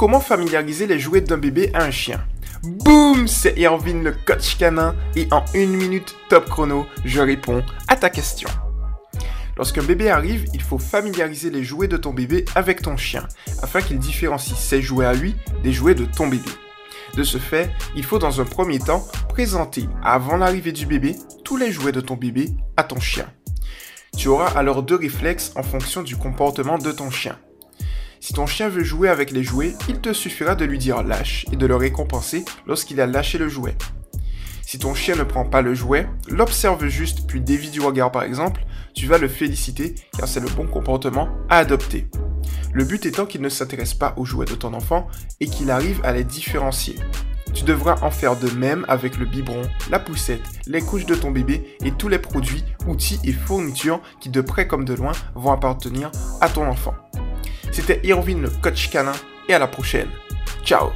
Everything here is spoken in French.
Comment familiariser les jouets d'un bébé à un chien? Boum C'est Irvine le coach canin et en une minute top chrono, je réponds à ta question. Lorsqu'un bébé arrive, il faut familiariser les jouets de ton bébé avec ton chien, afin qu'il différencie ses jouets à lui des jouets de ton bébé. De ce fait, il faut dans un premier temps présenter, avant l'arrivée du bébé, tous les jouets de ton bébé à ton chien. Tu auras alors deux réflexes en fonction du comportement de ton chien. Si ton chien veut jouer avec les jouets, il te suffira de lui dire lâche et de le récompenser lorsqu'il a lâché le jouet. Si ton chien ne prend pas le jouet, l'observe juste puis dévie du regard par exemple, tu vas le féliciter car c'est le bon comportement à adopter. Le but étant qu'il ne s'intéresse pas aux jouets de ton enfant et qu'il arrive à les différencier. Tu devras en faire de même avec le biberon, la poussette, les couches de ton bébé et tous les produits, outils et fournitures qui de près comme de loin vont appartenir à ton enfant. C'était Irvine le coach canin et à la prochaine. Ciao